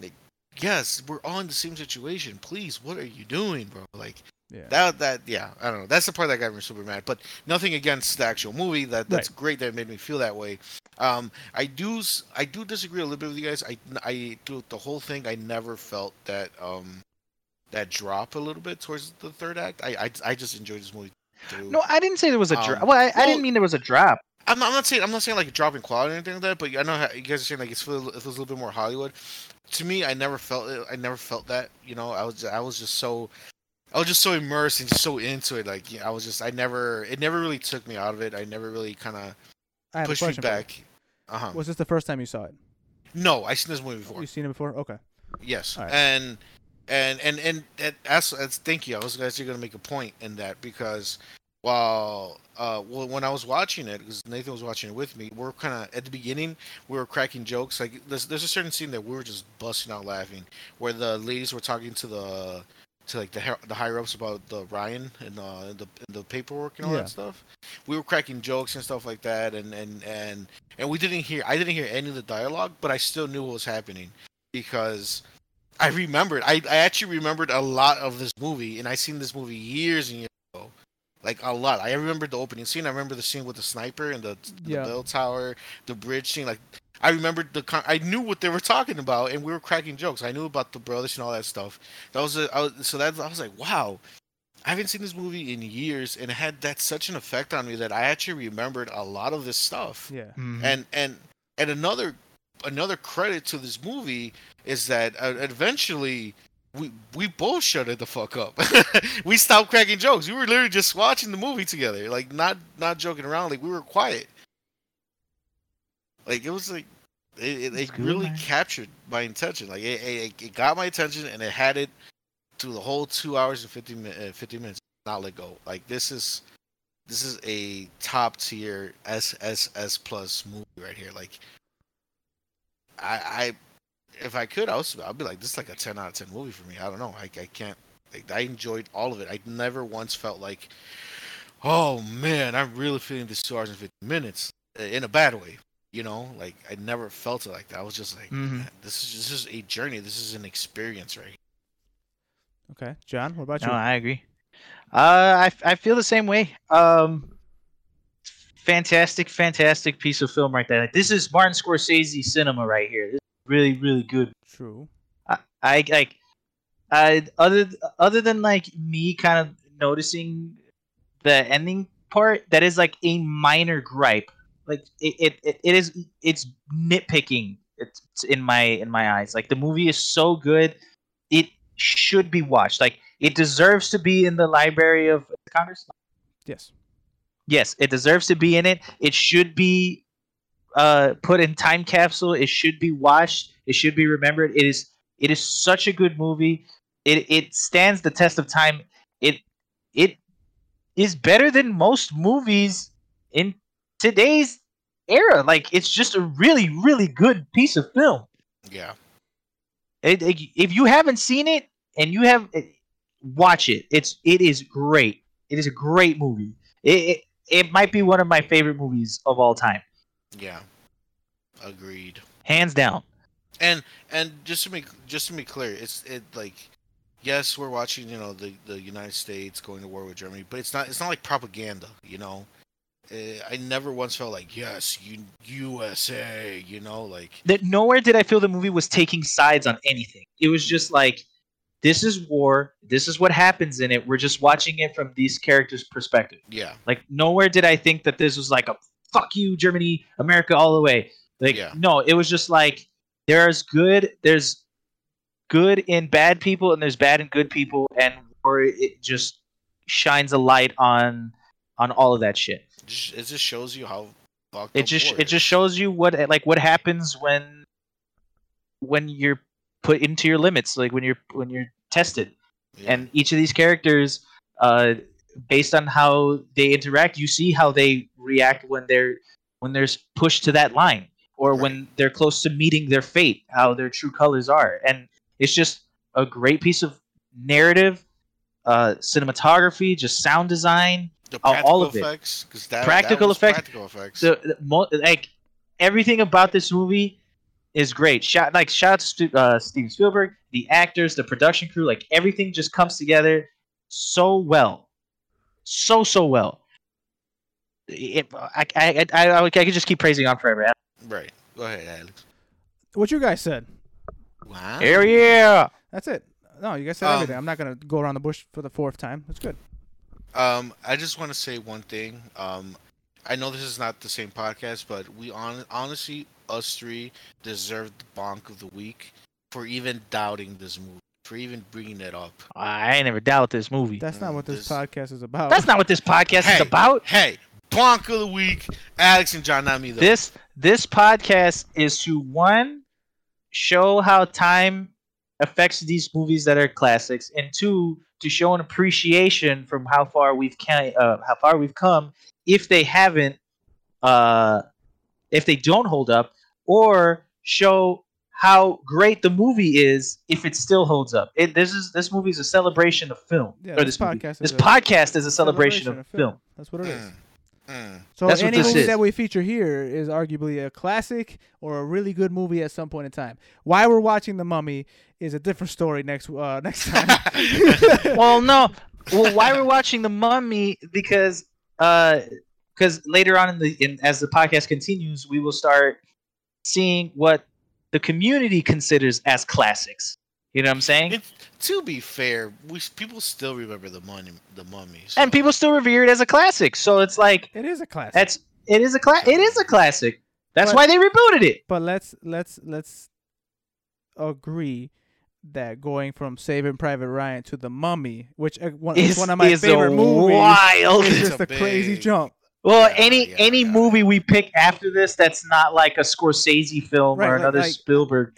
like yes we're all in the same situation please what are you doing bro like Yeah. that that yeah I don't know that's the part that got me super mad but nothing against the actual movie that that's great that it made me feel that way um I do I do disagree a little bit with you guys I I through the whole thing I never felt that um that drop a little bit towards the third act I I, I just enjoyed this movie. No, I didn't say there was a drop. Um, well, I, I didn't mean there was a drop. I'm not, I'm not saying I'm not saying like a drop in quality or anything like that, but I know how you guys are saying like it's feel- it feels a little bit more Hollywood. To me, I never felt it. I never felt that. You know, I was I was just so I was just so immersed and just so into it. Like yeah, I was just I never it never really took me out of it. I never really kind of I have a pushed me you. back. Uh huh. Was this the first time you saw it? No, I seen this movie before. You seen it before? Okay. Yes, Alright. and and and and, and that's, that's thank you. I was actually going to make a point in that because while uh well, when I was watching it, because Nathan was watching it with me, we're kind of at the beginning we were cracking jokes. Like there's there's a certain scene that we were just busting out laughing, where the ladies were talking to the to like the the higher ups about the Ryan and uh, the and the paperwork and all Yeah. that stuff. We were cracking jokes and stuff like that, and and and and we didn't hear I didn't hear any of the dialogue, but I still knew what was happening because I remembered. I, I actually remembered a lot of this movie, and I seen this movie years and years like a lot. I remember the opening scene. I remember the scene with the sniper and the, the Yeah. bell tower, the bridge scene. Like I remembered the. Con- I knew what they were talking about, and we were cracking jokes. I knew about the brothers and all that stuff. That was a. I was, so that I was like, wow. I haven't seen this movie in years, and it had that such an effect on me that I actually remembered a lot of this stuff Yeah. and and and another another credit to this movie is that uh, eventually we we both shut it the fuck up. *laughs* we stopped cracking jokes. We were literally just watching the movie together, like not not joking around. Like we were quiet. Like it was like It, it, it good, really man. captured my attention. Like it, it, it got my attention, and it had it through the whole two hours and 50, uh, 50 minutes. Not let go. Like this is this is a top tier SSS plus movie right here. Like I, I if I could, I was I'd be like this is like a ten out of ten movie for me. I don't know. I, I can't. Like, I enjoyed all of it. I never once felt like, oh man, I'm really feeling this two hours and fifty minutes uh, in a bad way. You know, like I never felt it like that. I was just like, Mhm. this is this is a journey. This is an experience, right? Okay, John, what about No, you? I agree. Uh, I, I feel the same way. Um, fantastic, fantastic piece of film right there. Like, this is Martin Scorsese cinema right here. This is really, really good. True. I, I like, I other other than like me kind of noticing the ending part, that is like a minor gripe. Like it, it, it, it is it's nitpicking. It's in my in my eyes. Like the movie is so good, it should be watched. Like it deserves to be in the Library of Congress. Yes. Yes, it deserves to be in it. It should be uh, put in time capsule. It should be watched. It should be remembered. It is it is such a good movie. It it stands the test of time. It it is better than most movies in today's era. Like it's just a really really good piece of film. Yeah, It, it- if you haven't seen it and you have it, watch it. It's it is great. It is a great movie. It, it it might be one of my favorite movies of all time, yeah, agreed. hands down. And and just to make just to be clear, it's it like yes, we're watching you know the the United States going to war with Germany, but it's not it's not like propaganda, you know. Uh, I never once felt like yes, you USA, you know, like That nowhere did I feel the movie was taking sides on anything. It was just like this is war. This is what happens in it. We're just watching it from these characters' perspective. yeah, Like nowhere did I think that this was like a fuck you Germany, America all the way. Like Yeah. no, it was just like there's good, there's good in bad people and there's bad and good people and or it just shines a light on on all of that shit. it just, shows you how fucked It just it just shows you what like what happens when when you're put into your limits, like when you're when you're tested Yeah. and each of these characters uh based on how they interact you see how they react when they're when they're pushed to that line or Right. when they're close to meeting their fate how their true colors are and it's just a great piece of narrative uh cinematography just sound design the all- of it. effects, 'cause that, Practical that effects. practical effects. the, the mo- like everything about this movie is great. Shout like shout out to uh, Steven Spielberg, the actors, the production crew, like everything just comes together so well, so so well. It, I, I, I, I, I could just keep praising on forever. right. Go ahead, Alex. What you guys said. Wow. Hell yeah! That's it. No, you guys said Um, everything. I'm not gonna go around the bush for the fourth time. That's good. Um, I just want to say one thing. Um, I know this is not the same podcast, but we on honestly, us three deserve the bonk of the week for even doubting this movie, for even bringing it up. I ain't never doubt this movie. That's not Mm, what this, this- podcast is about. That's not what this *laughs* podcast Hey. is about. Hey, bonk of the week, Alex and John, not me though. This this podcast is to one show how time affects these movies that are classics, and two to show an appreciation from how far we've ca- uh, how far we've come if they haven't uh, if they don't hold up, or show how great the movie is if it still holds up. It, this is this movie is a celebration of film. Yeah, or this this movie. podcast This a podcast is a celebration, of film. That's what it is. Mm. So That's any movie is. that we feature here is arguably a classic or a really good movie at some point in time. Why we're watching The Mummy is a different story next uh, *laughs* next time. *laughs* well, no. Well, why we're watching the Mummy? Because uh, because later on in the in, as the podcast continues, we will start seeing what the community considers as classics. You know what I'm saying? It, to be fair, we people still remember the money, the mummies. and people still revere it as a classic. So it's like it is a classic. that's it is a cla- it is a classic. That's But- why they rebooted it. but let's let's let's agree that going from Saving Private Ryan to The Mummy, which uh, one, is Is, one of my is favorite a movies, wild. is It's just a a crazy big- jump. Well, Yeah, any yeah, any yeah. movie we pick after this that's not like a Scorsese film Right, or like- another like- Spielberg.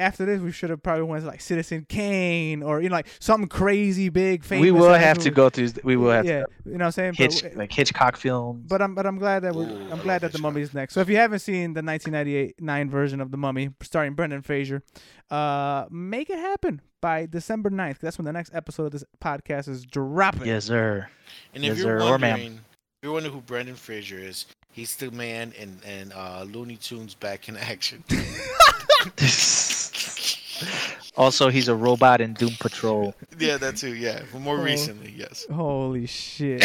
After this, we should have probably went to like Citizen Kane or you know like something crazy big. Famous We will ass have to go through. We will have yeah, to you know what I'm saying. Hitch, But, like Hitchcock films. but I'm but I'm glad that we're Ooh, I I'm glad love that the Hitchcock. Mummy is next. So if you haven't seen the 1998 nine version of the Mummy, starring Brendan Fraser, uh, make it happen by December 9th. That's when the next episode of this podcast is dropping. yes, sir. And if Yes, you're sir, or ma'am. wondering, if you're wondering who Brendan Fraser is, he's the man in, in uh, Looney Tunes Back in Action. *laughs* *laughs* *laughs* also, he's a robot in Doom Patrol. yeah, that too. Yeah, but more Oh. recently, yes. Holy shit.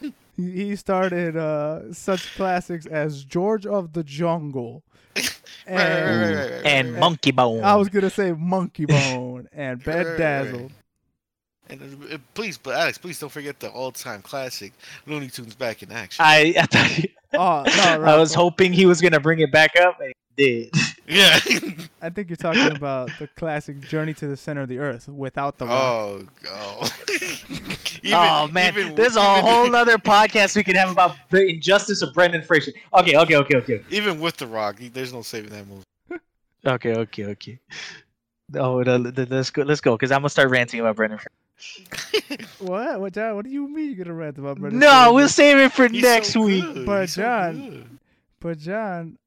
*laughs* he he started uh, such classics as George of the Jungle. *laughs* Right, right, right, And right, right, right, and right. Monkey Bone. I was gonna say Monkey *laughs* Bone and Right, right, right. Bedazzled. And uh, please, but Alex, please don't forget the all-time classic Looney Tunes Back in Action. I I, thought he- Oh no, I Ralph, was hoping he was gonna bring it back up, and he did. Yeah. I think you're talking about the classic Journey to the Center of the Earth without the rock. oh, oh. *laughs* Even- oh man, even- there's a whole other podcast we could have about the injustice of Brendan Fraser. Okay, okay, okay, okay, Even with the Rock, there's no saving that movie. okay, okay, okay. Oh, no, th- th- let's go. Let's go, because I'm gonna start ranting about Brendan. Fraser. *laughs* What? What, John? What do you mean you're gonna rant about Brendan? No, Fraser? we'll save it for He's next so week. good. But He's John, good. But John,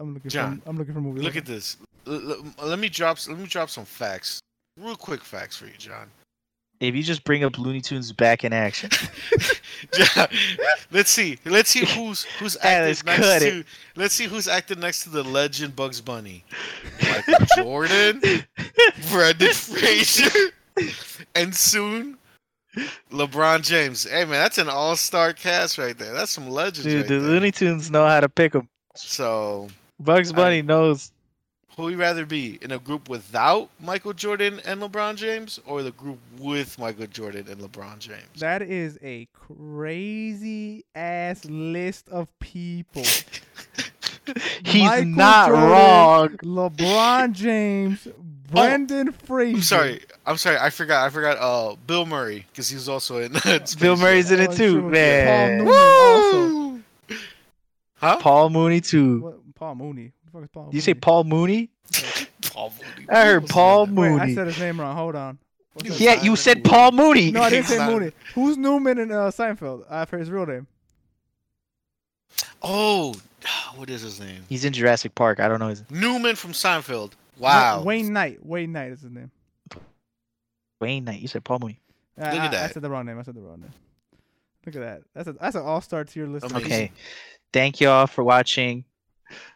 I'm looking John, for I'm looking for movies. Look at this. L- l- let me drop. Let me drop some facts. Real quick facts for you, John. If you just bring up Looney Tunes back in action, *laughs* John, let's see. Let's see who's who's *laughs* Alex, acted next cut to. it. Let's see who's acted next to the legend Bugs Bunny. *laughs* Michael Jordan, Brendan Fraser, and soon LeBron James. Hey man, that's an all-star cast right there. That's some legends dude, right the there. Looney Tunes know how to pick them. So, Bugs Bunny knows. who would you rather be in a group without Michael Jordan and LeBron James, or the group with Michael Jordan and LeBron James? That is a crazy ass list of people. *laughs* He's Michael not Jordan, wrong. LeBron *laughs* James, Brendan Fraser. I'm sorry. I'm sorry. I forgot. I forgot. Uh, Bill Murray because he was also in. *laughs* Space Bill Murray's in it Oh, too, sure. man. Paul Mooney also. Huh? Paul Mooney too. What, Paul Mooney. What the fuck is Paul Did you say Paul Mooney? *laughs* Paul Mooney. I heard What's Paul Mooney. Wait, I said his name wrong. Hold on. What's Yeah, you said Paul Mooney. No, I didn't say Simon. Mooney. Who's Newman in uh, Seinfeld? I've heard his real name. Oh, *sighs* what is his name? He's in Jurassic Park. I don't know his Newman from Seinfeld. Wow. Wayne Knight. Wayne Knight is his name. Wayne Knight. You said Paul Mooney. I, Look at I- I said the wrong name. I said the wrong name. Look at that. That's a that's an all star tier list. of Okay. Thank you all for watching.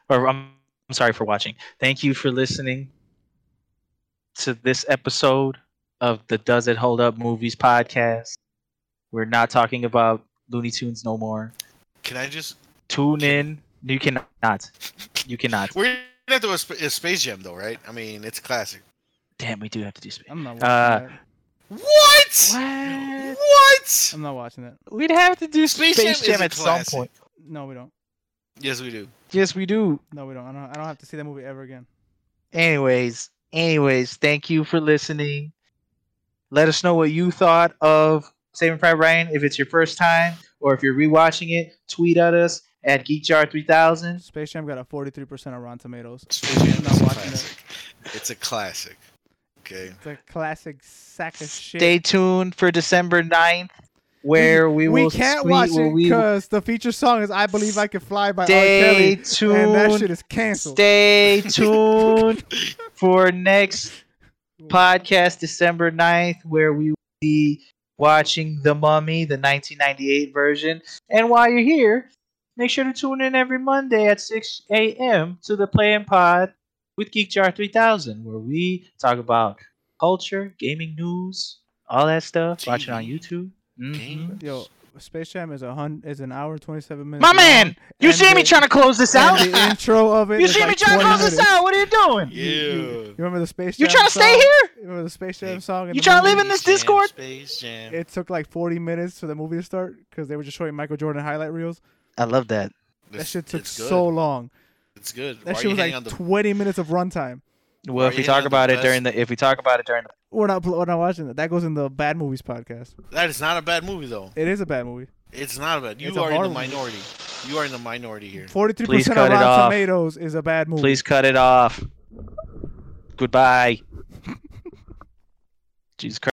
Or I'm, I'm sorry for watching. Thank you for listening to this episode of the Does It Hold Up Movies podcast. We're not talking about Looney Tunes no more. Can I just? Tune in. You cannot. You cannot. *laughs* We're gonna do a, sp- a Space Jam though, right? I mean, it's a classic. Damn, we do have to do space. I'm not watching Uh, that. What? What? What? I'm not watching that. We'd have to do Space Space, Jam Jam a at some point. No, we don't. Yes, we do. Yes, we do. No, we don't. I don't. I don't have to see that movie ever again. Anyways, anyways, thank you for listening. Let us know what you thought of Saving Private Ryan. If it's your first time or if you're rewatching it, tweet at us at GeekJar3000. Space Jam got a 43% on Rotten Tomatoes. Space Jam not is a watching it. classic. It's a classic. Okay. It's a classic sack of shit. Stay tuned for December 9th, where we, we will can't watch it because the feature song is "I Believe I Can Fly" by R. stay Kelly, tuned. and that shit is canceled. Stay tuned *laughs* for next podcast December 9th, where we will be watching The Mummy, the 1998 version. And while you're here, make sure to tune in every Monday at 6 a.m. to the Play and Pod with Geek Jar 3000, where we talk about culture, gaming news, all that stuff. Watch it on YouTube. Mhm. Yo, Space Jam is a hun- is an hour and 27 minutes. My long, man, you and see me trying to close this out? The intro of it. You is see me trying to 20 close this out? What are you doing? You, you- Yeah. you remember the Space Jam? You trying to stay here? You remember the Space Jam Hey, song? you the tryna movie? live in this Jam, Discord? Space Jam. It took like 40 minutes for the movie to start because they were just showing Michael Jordan highlight reels. I love that. That It's- shit took so long. It's good. That Why shit was like the 20 minutes of runtime. Well, if we talk about it best- during the, if we talk about it during the, We're not, we're not watching that. That goes in the bad movies podcast. That is not a bad movie though. It is a bad movie. It's not a bad. You It's are in the horrible- minority. You are in the minority here. Forty three percent of cut Rotten off. Tomatoes is a bad movie. Please cut it off. Goodbye. *laughs* Jesus Christ.